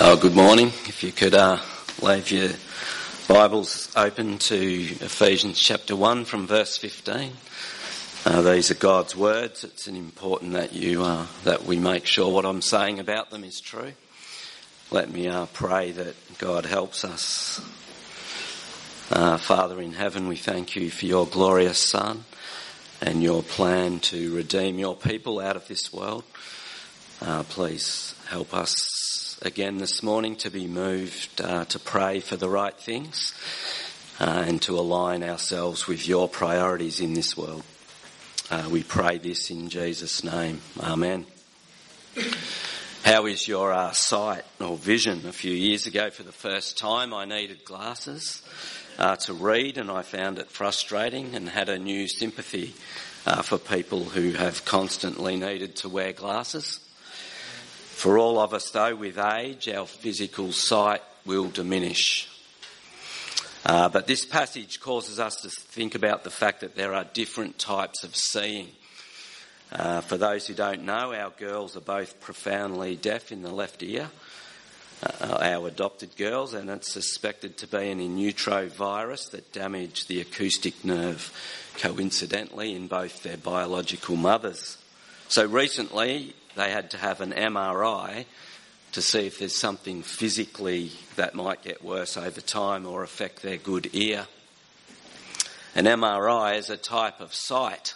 Oh, good morning. If you could uh, leave your Bibles open to Ephesians chapter 1 from verse 15. Uh, these are God's words. It's important that you uh, that we make sure what I'm saying about them is true. Let me uh, pray that God helps us. Uh, Father in heaven, we thank you for your glorious Son and your plan to redeem your people out of this world. Uh, please help us again this morning to be moved uh, to pray for the right things uh, and to align ourselves with your priorities in this world. Uh, we pray this in Jesus' name. Amen. How is your uh, sight or vision? A few years ago, for the first time, I needed glasses uh, to read, and I found it frustrating and had a new sympathy uh, for people who have constantly needed to wear glasses. For all of us, though, with age, our physical sight will diminish. Uh, but this passage causes us to think about the fact that there are different types of seeing. Uh, for those who don't know, our girls are both profoundly deaf in the left ear, uh, our adopted girls, and it's suspected to be an in utero virus that damaged the acoustic nerve coincidentally in both their biological mothers. So recently, they had to have an MRI to see if there's something physically that might get worse over time or affect their good ear. An MRI is a type of sight.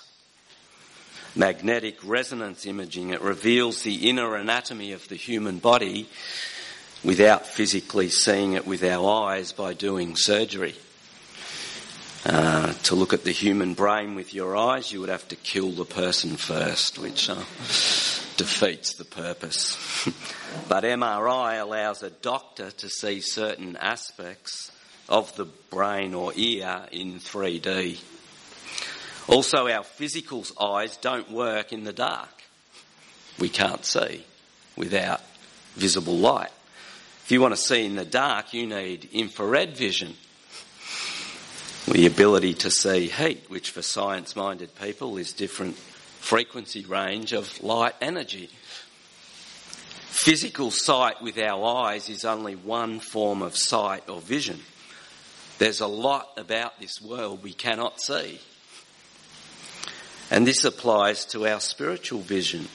Magnetic resonance imaging. It reveals the inner anatomy of the human body without physically seeing it with our eyes by doing surgery. Uh, to look at the human brain with your eyes, you would have to kill the person first, which uh, defeats the purpose. but MRI allows a doctor to see certain aspects of the brain or ear in 3D. Also, our physical eyes don't work in the dark. We can't see without visible light. If you want to see in the dark, you need infrared vision. The ability to see heat, which for science minded people is different frequency range of light energy. Physical sight with our eyes is only one form of sight or vision. There's a lot about this world we cannot see. And this applies to our spiritual vision.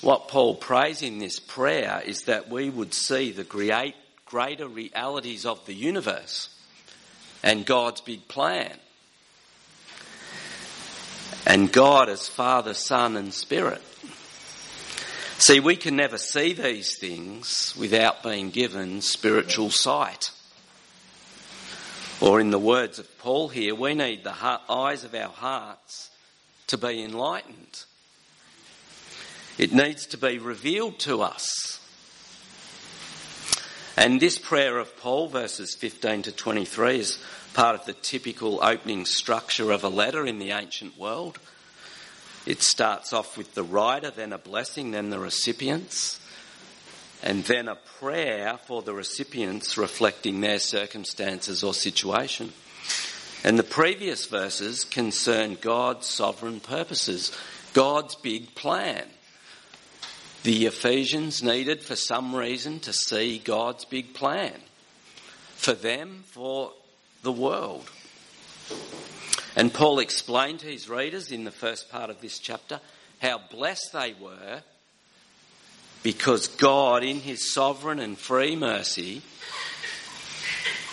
What Paul prays in this prayer is that we would see the great, greater realities of the universe and God's big plan and God as Father, Son, and Spirit. See, we can never see these things without being given spiritual sight. Or, in the words of Paul here, we need the eyes of our hearts to be enlightened. It needs to be revealed to us. And this prayer of Paul, verses 15 to 23, is part of the typical opening structure of a letter in the ancient world. It starts off with the writer, then a blessing, then the recipients, and then a prayer for the recipients reflecting their circumstances or situation. And the previous verses concern God's sovereign purposes, God's big plan. The Ephesians needed, for some reason, to see God's big plan. For them, for the world. And Paul explained to his readers in the first part of this chapter how blessed they were because God, in his sovereign and free mercy,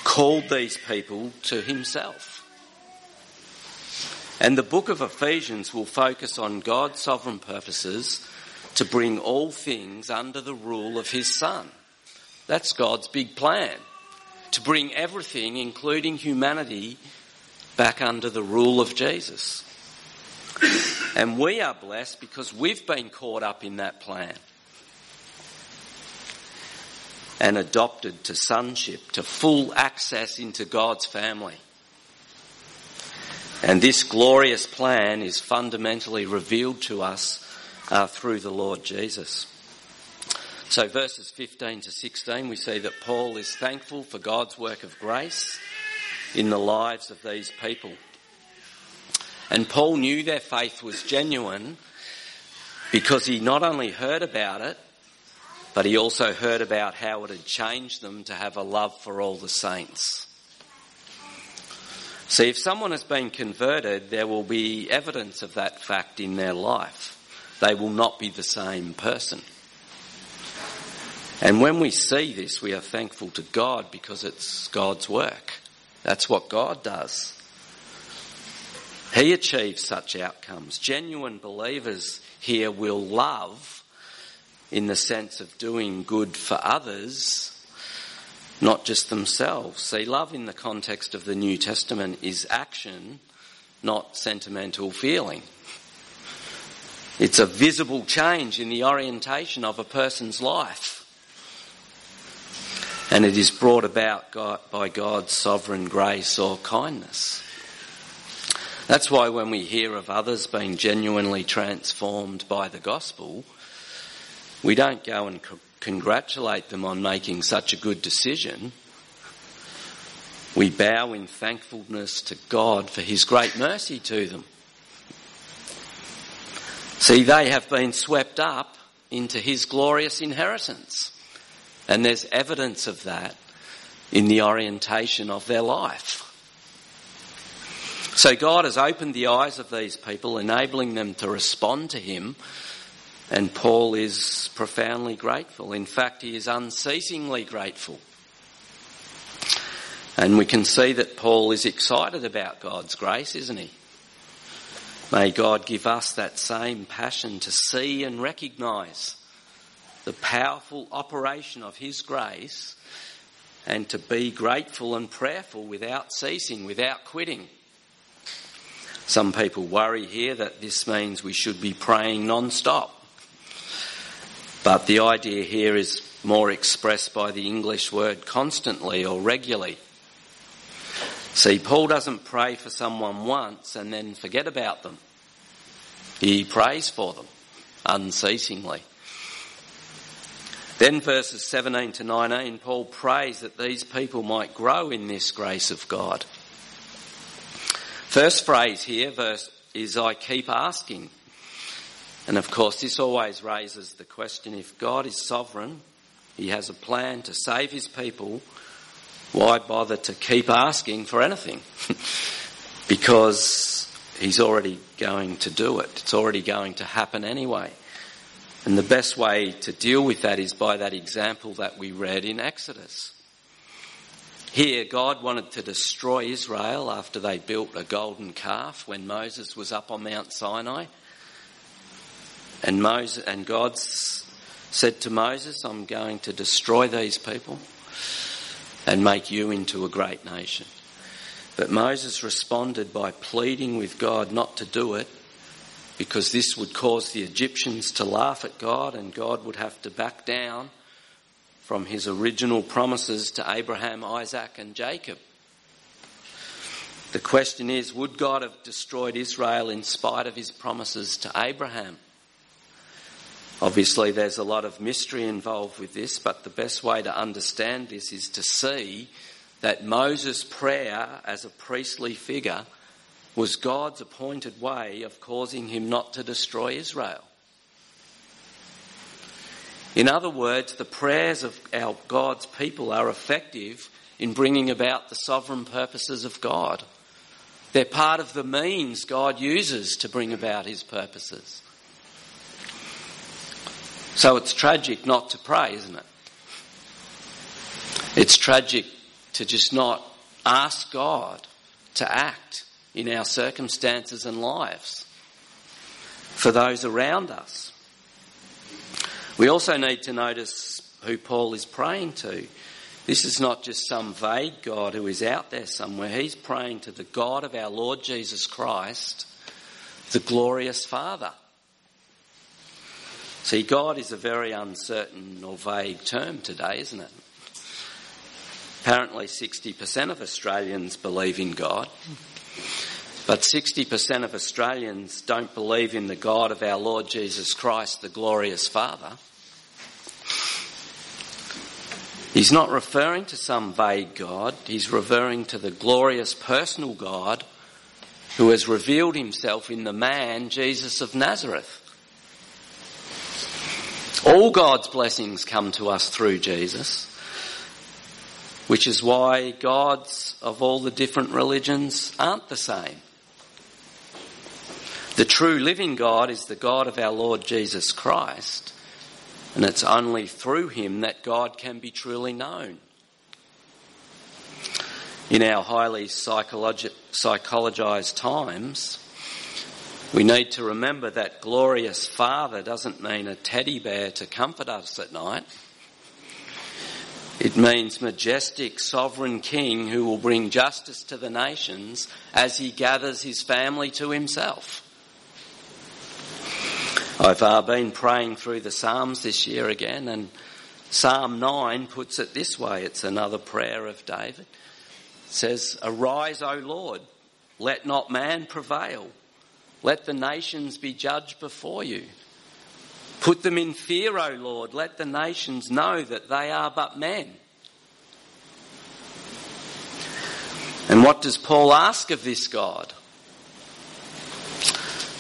called these people to himself. And the book of Ephesians will focus on God's sovereign purposes to bring all things under the rule of his Son. That's God's big plan to bring everything, including humanity, back under the rule of Jesus. And we are blessed because we've been caught up in that plan and adopted to sonship, to full access into God's family. And this glorious plan is fundamentally revealed to us uh, through the Lord Jesus. So, verses 15 to 16, we see that Paul is thankful for God's work of grace in the lives of these people. And Paul knew their faith was genuine because he not only heard about it, but he also heard about how it had changed them to have a love for all the saints. See, if someone has been converted, there will be evidence of that fact in their life. They will not be the same person. And when we see this, we are thankful to God because it's God's work. That's what God does. He achieves such outcomes. Genuine believers here will love in the sense of doing good for others, not just themselves. See, love in the context of the New Testament is action, not sentimental feeling. It's a visible change in the orientation of a person's life and it is brought about by God's sovereign grace or kindness. That's why when we hear of others being genuinely transformed by the gospel, we don't go and congratulate them on making such a good decision. We bow in thankfulness to God for His great mercy to them. See, they have been swept up into His glorious inheritance. And there's evidence of that in the orientation of their life. So God has opened the eyes of these people, enabling them to respond to Him. And Paul is profoundly grateful. In fact, he is unceasingly grateful. And we can see that Paul is excited about God's grace, isn't he? May God give us that same passion to see and recognise the powerful operation of His grace and to be grateful and prayerful without ceasing, without quitting. Some people worry here that this means we should be praying non-stop. But the idea here is more expressed by the English word constantly or regularly. See, Paul doesn't pray for someone once and then forget about them. He prays for them unceasingly. Then verses 17 to 19, Paul prays that these people might grow in this grace of God. First phrase here, verse, is I keep asking. And of course, this always raises the question if God is sovereign, He has a plan to save His people, why bother to keep asking for anything? because He's already going to do it. It's already going to happen anyway. And the best way to deal with that is by that example that we read in Exodus. Here, God wanted to destroy Israel after they built a golden calf when Moses was up on Mount Sinai. And Moses and God said to Moses, I'm going to destroy these people and make you into a great nation. But Moses responded by pleading with God not to do it because this would cause the Egyptians to laugh at God and God would have to back down from his original promises to Abraham, Isaac, and Jacob. The question is would God have destroyed Israel in spite of his promises to Abraham? Obviously, there's a lot of mystery involved with this, but the best way to understand this is to see that Moses' prayer as a priestly figure was God's appointed way of causing him not to destroy Israel. In other words, the prayers of our God's people are effective in bringing about the sovereign purposes of God. They're part of the means God uses to bring about his purposes. So it's tragic not to pray, isn't it? It's tragic to just not ask God to act in our circumstances and lives for those around us. We also need to notice who Paul is praying to. This is not just some vague God who is out there somewhere. He's praying to the God of our Lord Jesus Christ, the glorious Father. See, God is a very uncertain or vague term today, isn't it? Apparently, 60% of Australians believe in God. But 60% of Australians don't believe in the God of our Lord Jesus Christ, the glorious Father. He's not referring to some vague God, he's referring to the glorious personal God who has revealed himself in the man, Jesus of Nazareth. All God's blessings come to us through Jesus, which is why gods of all the different religions aren't the same. The true living God is the God of our Lord Jesus Christ, and it's only through him that God can be truly known. In our highly psychologi- psychologized times, we need to remember that glorious Father doesn't mean a teddy bear to comfort us at night. It means majestic sovereign king who will bring justice to the nations as he gathers his family to himself. I've uh, been praying through the Psalms this year again, and Psalm 9 puts it this way it's another prayer of David. It says, Arise, O Lord, let not man prevail. Let the nations be judged before you. Put them in fear, O Lord. Let the nations know that they are but men. And what does Paul ask of this God?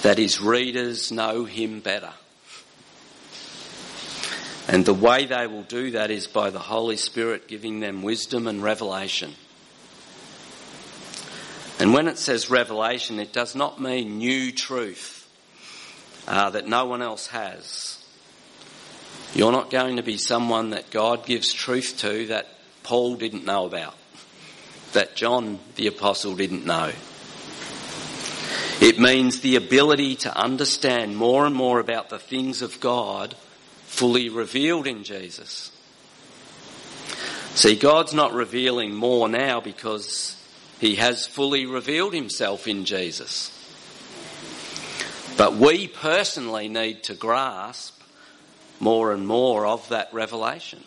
that his readers know him better. And the way they will do that is by the Holy Spirit giving them wisdom and revelation. And when it says revelation, it does not mean new truth uh, that no one else has. You're not going to be someone that God gives truth to that Paul didn't know about, that John the Apostle didn't know. It means the ability to understand more and more about the things of God fully revealed in Jesus. See, God's not revealing more now because he has fully revealed himself in Jesus. But we personally need to grasp more and more of that revelation.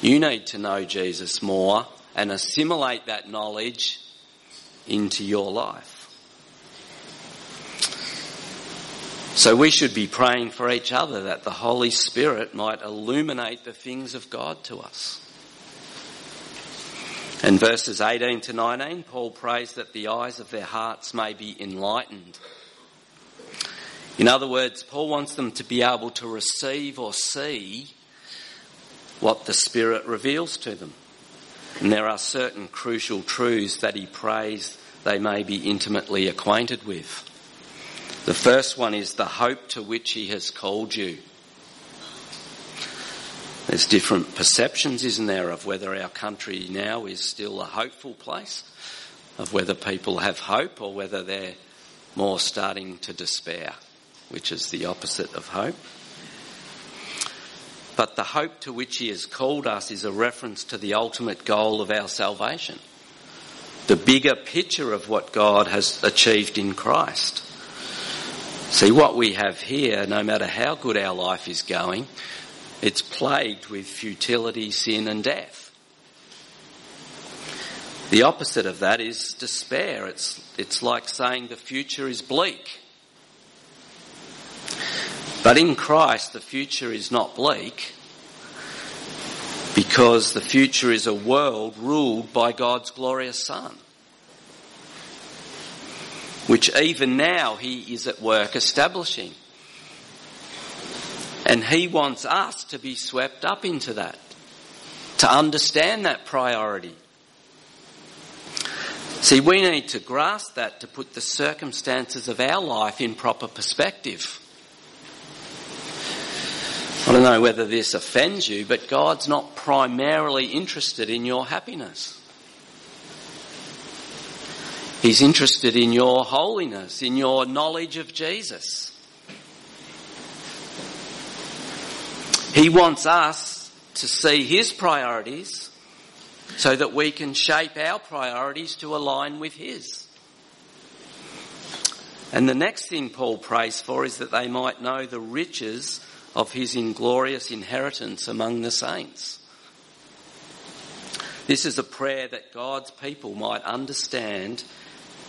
You need to know Jesus more and assimilate that knowledge into your life. So we should be praying for each other that the Holy Spirit might illuminate the things of God to us. In verses 18 to 19, Paul prays that the eyes of their hearts may be enlightened. In other words, Paul wants them to be able to receive or see what the Spirit reveals to them. And there are certain crucial truths that he prays they may be intimately acquainted with. The first one is the hope to which he has called you. There's different perceptions, isn't there, of whether our country now is still a hopeful place, of whether people have hope or whether they're more starting to despair, which is the opposite of hope. But the hope to which he has called us is a reference to the ultimate goal of our salvation. The bigger picture of what God has achieved in Christ. See, what we have here, no matter how good our life is going, it's plagued with futility, sin, and death. The opposite of that is despair. It's, it's like saying the future is bleak. But in Christ, the future is not bleak because the future is a world ruled by God's glorious Son which even now he is at work establishing. And he wants us to be swept up into that, to understand that priority. See, we need to grasp that to put the circumstances of our life in proper perspective. I don't know whether this offends you, but God's not primarily interested in your happiness. He's interested in your holiness, in your knowledge of Jesus. He wants us to see His priorities so that we can shape our priorities to align with His. And the next thing Paul prays for is that they might know the riches of His inglorious inheritance among the saints. This is a prayer that God's people might understand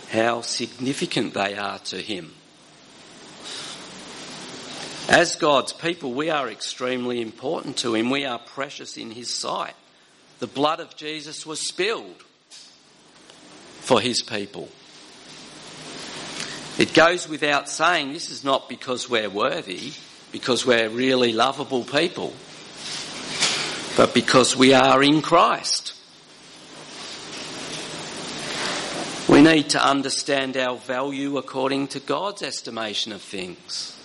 how significant they are to Him. As God's people, we are extremely important to Him. We are precious in His sight. The blood of Jesus was spilled for His people. It goes without saying this is not because we're worthy, because we're really lovable people, but because we are in Christ. We need to understand our value according to God's estimation of things,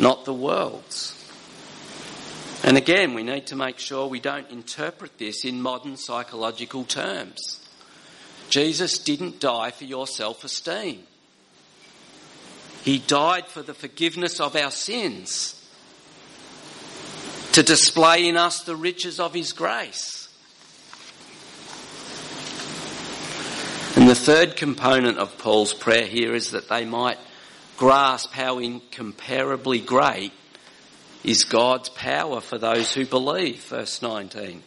not the world's. And again, we need to make sure we don't interpret this in modern psychological terms. Jesus didn't die for your self esteem. He died for the forgiveness of our sins, to display in us the riches of His grace. And the third component of Paul's prayer here is that they might grasp how incomparably great is God's power for those who believe. Verse 19.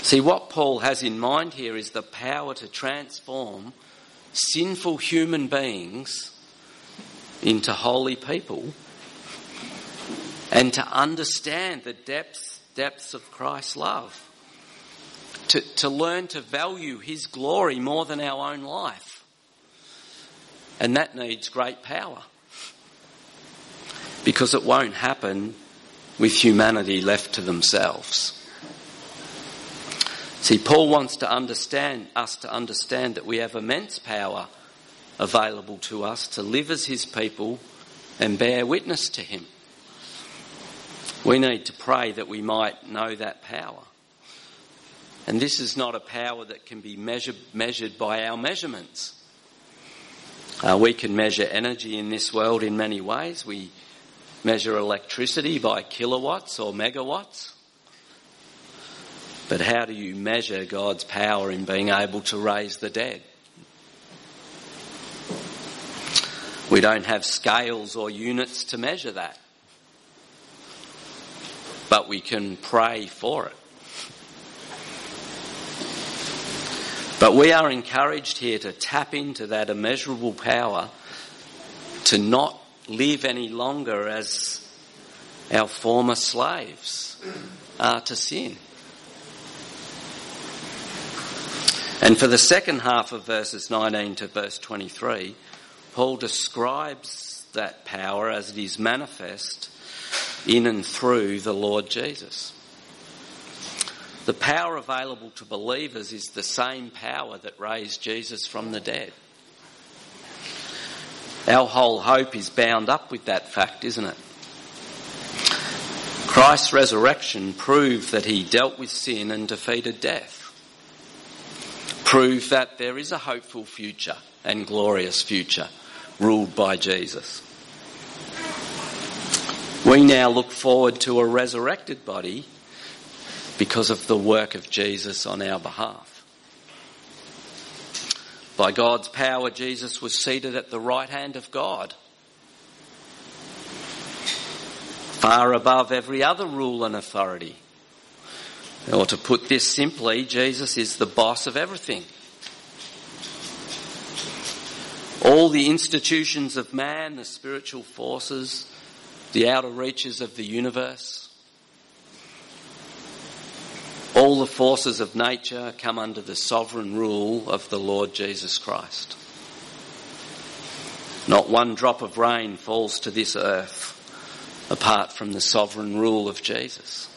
See, what Paul has in mind here is the power to transform sinful human beings into holy people and to understand the depths, depths of Christ's love. To, to learn to value his glory more than our own life. And that needs great power. Because it won't happen with humanity left to themselves. See, Paul wants to understand us to understand that we have immense power available to us to live as his people and bear witness to him. We need to pray that we might know that power. And this is not a power that can be measured, measured by our measurements. Uh, we can measure energy in this world in many ways. We measure electricity by kilowatts or megawatts. But how do you measure God's power in being able to raise the dead? We don't have scales or units to measure that. But we can pray for it. But we are encouraged here to tap into that immeasurable power to not live any longer as our former slaves are to sin. And for the second half of verses 19 to verse 23, Paul describes that power as it is manifest in and through the Lord Jesus. The power available to believers is the same power that raised Jesus from the dead. Our whole hope is bound up with that fact, isn't it? Christ's resurrection proved that he dealt with sin and defeated death Proved that there is a hopeful future and glorious future ruled by Jesus. We now look forward to a resurrected body because of the work of Jesus on our behalf. By God's power, Jesus was seated at the right hand of God, far above every other rule and authority or to put this simply, Jesus is the boss of everything. All the institutions of man, the spiritual forces, the outer reaches of the universe, all the forces of nature come under the sovereign rule of the Lord Jesus Christ. Not one drop of rain falls to this earth apart from the sovereign rule of Jesus.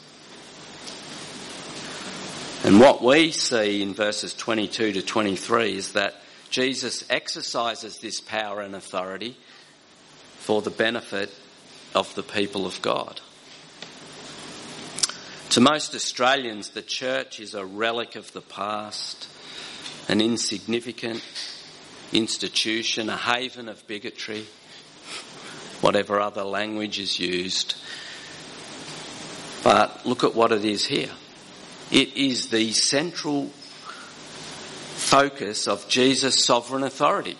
And what we see in verses 22 to 23 is that Jesus exercises this power and authority for the benefit of the people of God. To most Australians, the church is a relic of the past, an insignificant institution, a haven of bigotry, whatever other language is used. But look at what it is here. It is the central focus of Jesus' sovereign authority.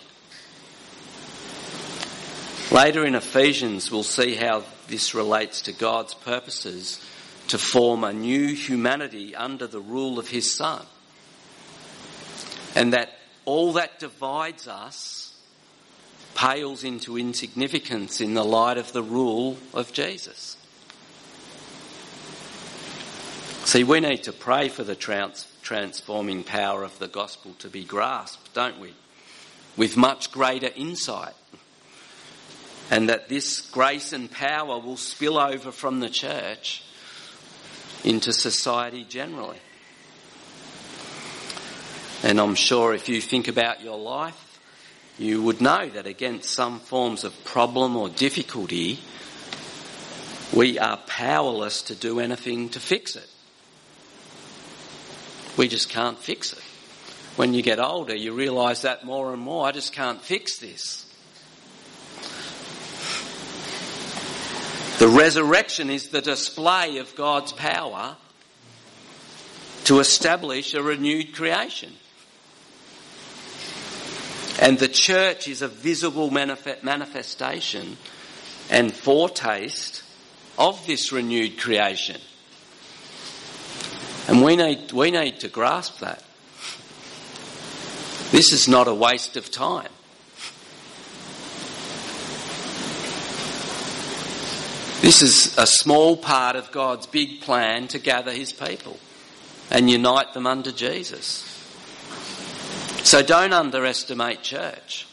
Later in Ephesians, we'll see how this relates to God's purposes to form a new humanity under the rule of His Son. And that all that divides us pales into insignificance in the light of the rule of Jesus. See, we need to pray for the trans- transforming power of the gospel to be grasped, don't we? With much greater insight. and that this grace and power will spill over from the church into society generally. And I'm sure if you think about your life, you would know that against some forms of problem or difficulty, we are powerless to do anything to fix it. We just can't fix it. When you get older, you realise that more and more. I just can't fix this. The resurrection is the display of God's power to establish a renewed creation. And the church is a visible manifestation and foretaste of this renewed creation. And we need, we need to grasp that. This is not a waste of time. This is a small part of God's big plan to gather his people and unite them under Jesus. So don't underestimate church.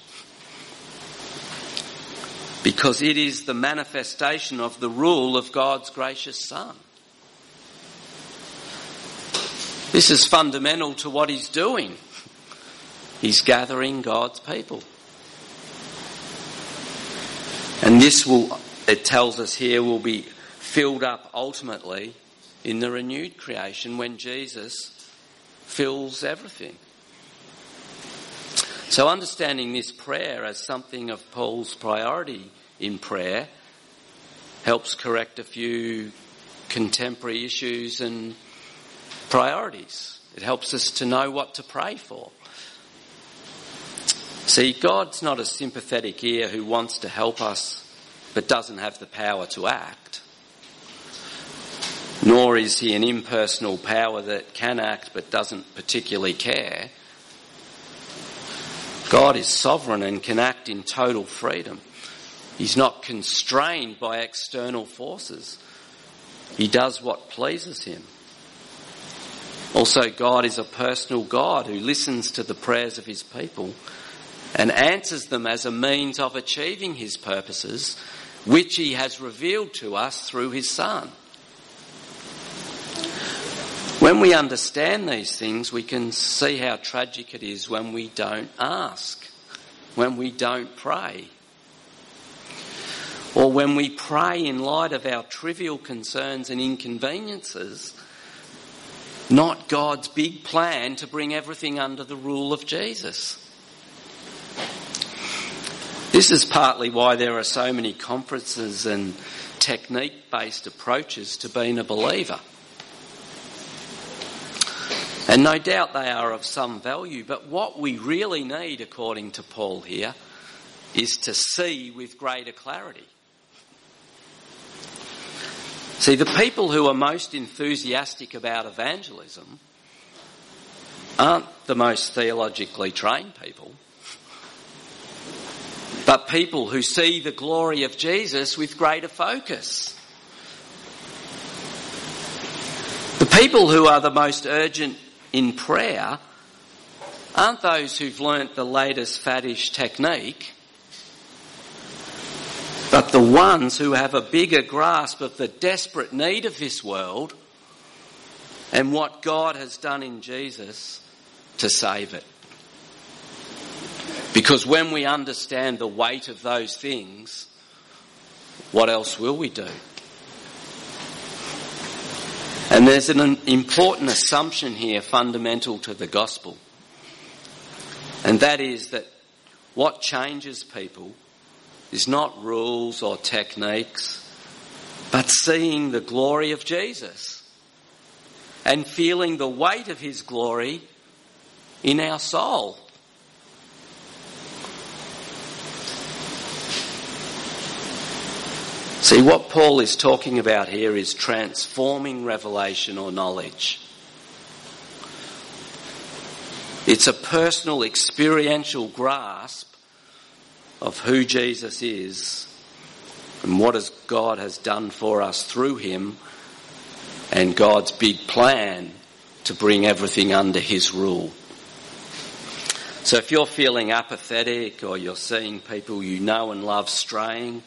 Because it is the manifestation of the rule of God's gracious Son. This is fundamental to what he's doing. He's gathering God's people. And this will, it tells us here, will be filled up ultimately in the renewed creation when Jesus fills everything. So understanding this prayer as something of Paul's priority in prayer helps correct a few contemporary issues and priorities. It helps us to know what to pray for. See, God's not a sympathetic ear who wants to help us but doesn't have the power to act. Nor is he an impersonal power that can act but doesn't particularly care. God is sovereign and can act in total freedom. He's not constrained by external forces. He does what pleases him. Also, God is a personal God who listens to the prayers of his people and answers them as a means of achieving his purposes, which he has revealed to us through his Son. When we understand these things, we can see how tragic it is when we don't ask, when we don't pray, or when we pray in light of our trivial concerns and inconveniences, not God's big plan to bring everything under the rule of Jesus. This is partly why there are so many conferences and technique based approaches to being a believer. And no doubt they are of some value, but what we really need, according to Paul here, is to see with greater clarity. See, the people who are most enthusiastic about evangelism aren't the most theologically trained people, but people who see the glory of Jesus with greater focus. The people who are the most urgent in prayer aren't those who've learnt the latest faddish technique, but the ones who have a bigger grasp of the desperate need of this world and what God has done in Jesus to save it. Because when we understand the weight of those things, what else will we do? And there's an important assumption here fundamental to the gospel. And that is that what changes people is not rules or techniques, but seeing the glory of Jesus and feeling the weight of his glory in our soul. See, what Paul is talking about here is transforming revelation or knowledge. It's a personal experiential grasp of who Jesus is and what God has done for us through him and God's big plan to bring everything under his rule. So if you're feeling apathetic or you're seeing people you know and love straying,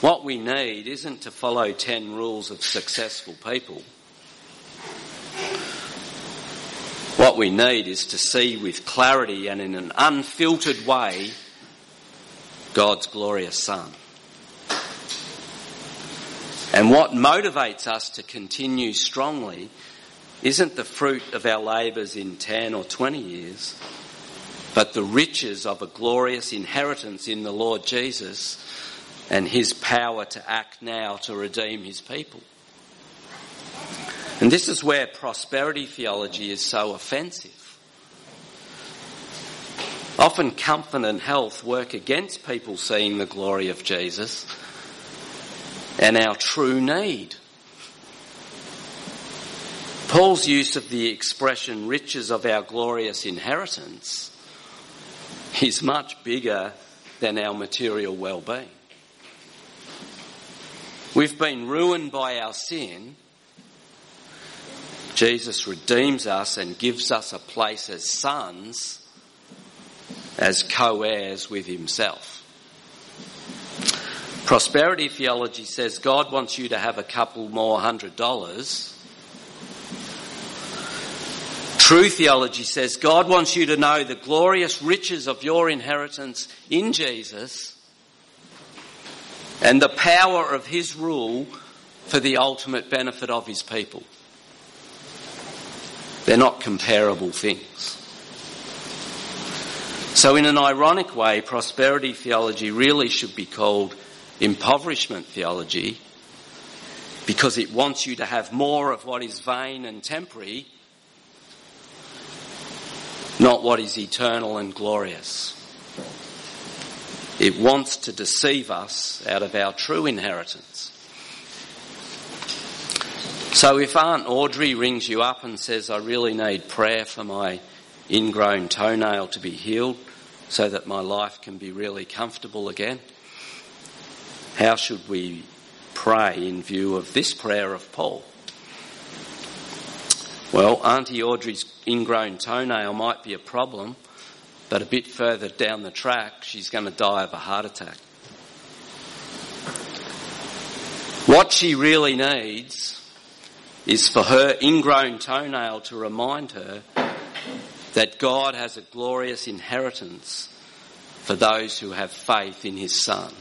what we need isn't to follow 10 rules of successful people. What we need is to see with clarity and in an unfiltered way God's glorious Son. And what motivates us to continue strongly isn't the fruit of our labours in 10 or 20 years, but the riches of a glorious inheritance in the Lord Jesus and his power to act now to redeem his people. And this is where prosperity theology is so offensive. Often comfort and health work against people seeing the glory of Jesus and our true need. Paul's use of the expression riches of our glorious inheritance is much bigger than our material well-being. We've been ruined by our sin. Jesus redeems us and gives us a place as sons, as co-heirs with himself. Prosperity theology says God wants you to have a couple more hundred dollars. True theology says God wants you to know the glorious riches of your inheritance in Jesus and the power of his rule for the ultimate benefit of his people. They're not comparable things. So in an ironic way, prosperity theology really should be called impoverishment theology because it wants you to have more of what is vain and temporary, not what is eternal and glorious. It wants to deceive us out of our true inheritance. So if Aunt Audrey rings you up and says, I really need prayer for my ingrown toenail to be healed so that my life can be really comfortable again, how should we pray in view of this prayer of Paul? Well, Auntie Audrey's ingrown toenail might be a problem, but a bit further down the track, she's going to die of a heart attack. What she really needs is for her ingrown toenail to remind her that God has a glorious inheritance for those who have faith in His Son.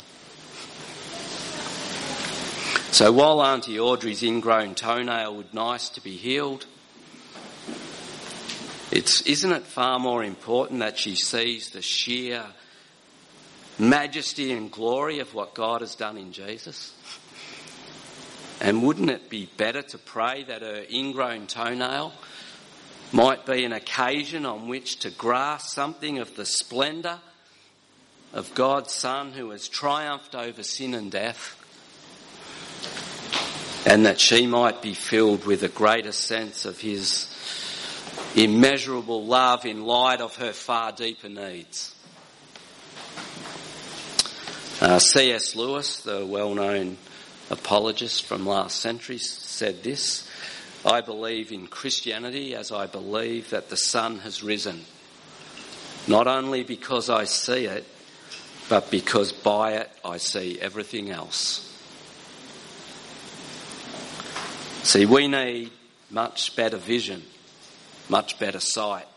So while Auntie Audrey's ingrown toenail would nice to be healed, it's, isn't it far more important that she sees the sheer majesty and glory of what God has done in Jesus? And wouldn't it be better to pray that her ingrown toenail might be an occasion on which to grasp something of the splendour of God's Son who has triumphed over sin and death? And that she might be filled with a greater sense of His immeasurable love in light of her far deeper needs. Uh, C.S. Lewis, the well-known apologist from last century, said this, I believe in Christianity as I believe that the sun has risen, not only because I see it, but because by it I see everything else. See, we need much better vision much better sight.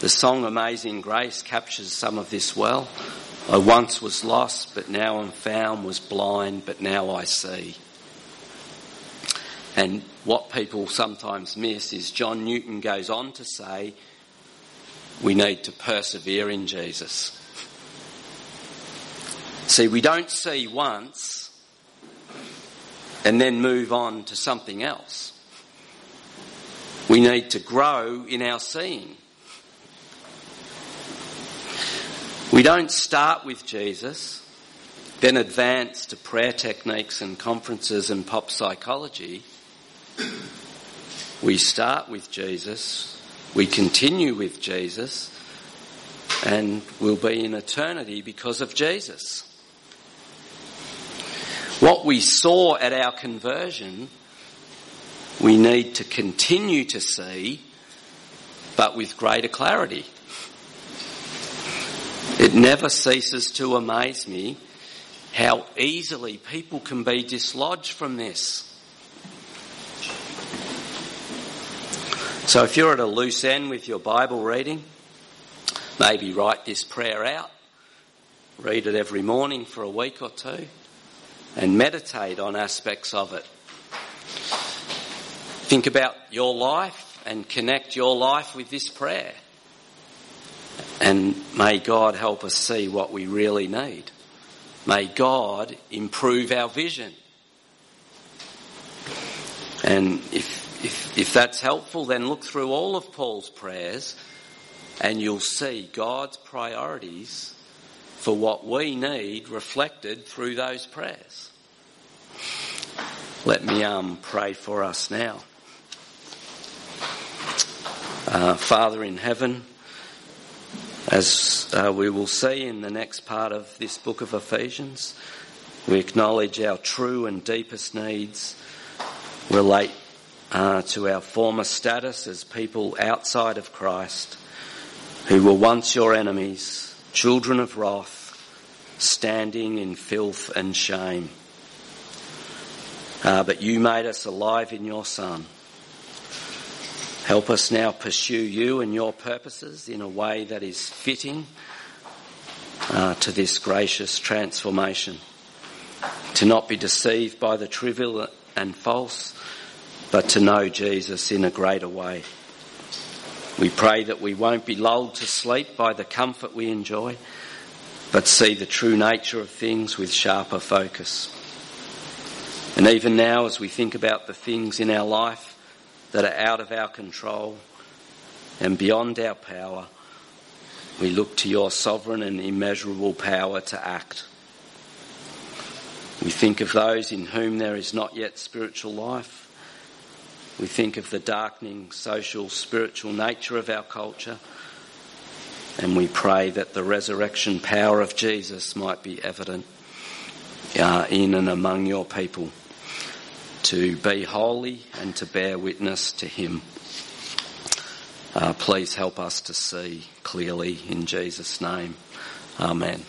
The song Amazing Grace captures some of this well. I once was lost, but now I'm found, was blind, but now I see. And what people sometimes miss is John Newton goes on to say, we need to persevere in Jesus. See, we don't see once and then move on to something else. We need to grow in our seeing. We don't start with Jesus, then advance to prayer techniques and conferences and pop psychology. We start with Jesus, we continue with Jesus, and we'll be in eternity because of Jesus. What we saw at our conversion we need to continue to see, but with greater clarity. It never ceases to amaze me how easily people can be dislodged from this. So if you're at a loose end with your Bible reading, maybe write this prayer out, read it every morning for a week or two, and meditate on aspects of it. Think about your life and connect your life with this prayer. And may God help us see what we really need. May God improve our vision. And if if, if that's helpful, then look through all of Paul's prayers and you'll see God's priorities for what we need reflected through those prayers. Let me um, pray for us now. Uh, Father in heaven, as uh, we will see in the next part of this book of Ephesians, we acknowledge our true and deepest needs relate uh, to our former status as people outside of Christ who were once your enemies, children of wrath, standing in filth and shame. Uh, but you made us alive in your Son. Help us now pursue you and your purposes in a way that is fitting uh, to this gracious transformation. To not be deceived by the trivial and false, but to know Jesus in a greater way. We pray that we won't be lulled to sleep by the comfort we enjoy, but see the true nature of things with sharper focus. And even now, as we think about the things in our life that are out of our control and beyond our power, we look to your sovereign and immeasurable power to act. We think of those in whom there is not yet spiritual life. We think of the darkening social, spiritual nature of our culture, and we pray that the resurrection power of Jesus might be evident uh, in and among your people to be holy and to bear witness to Him. Uh, please help us to see clearly in Jesus' name. Amen.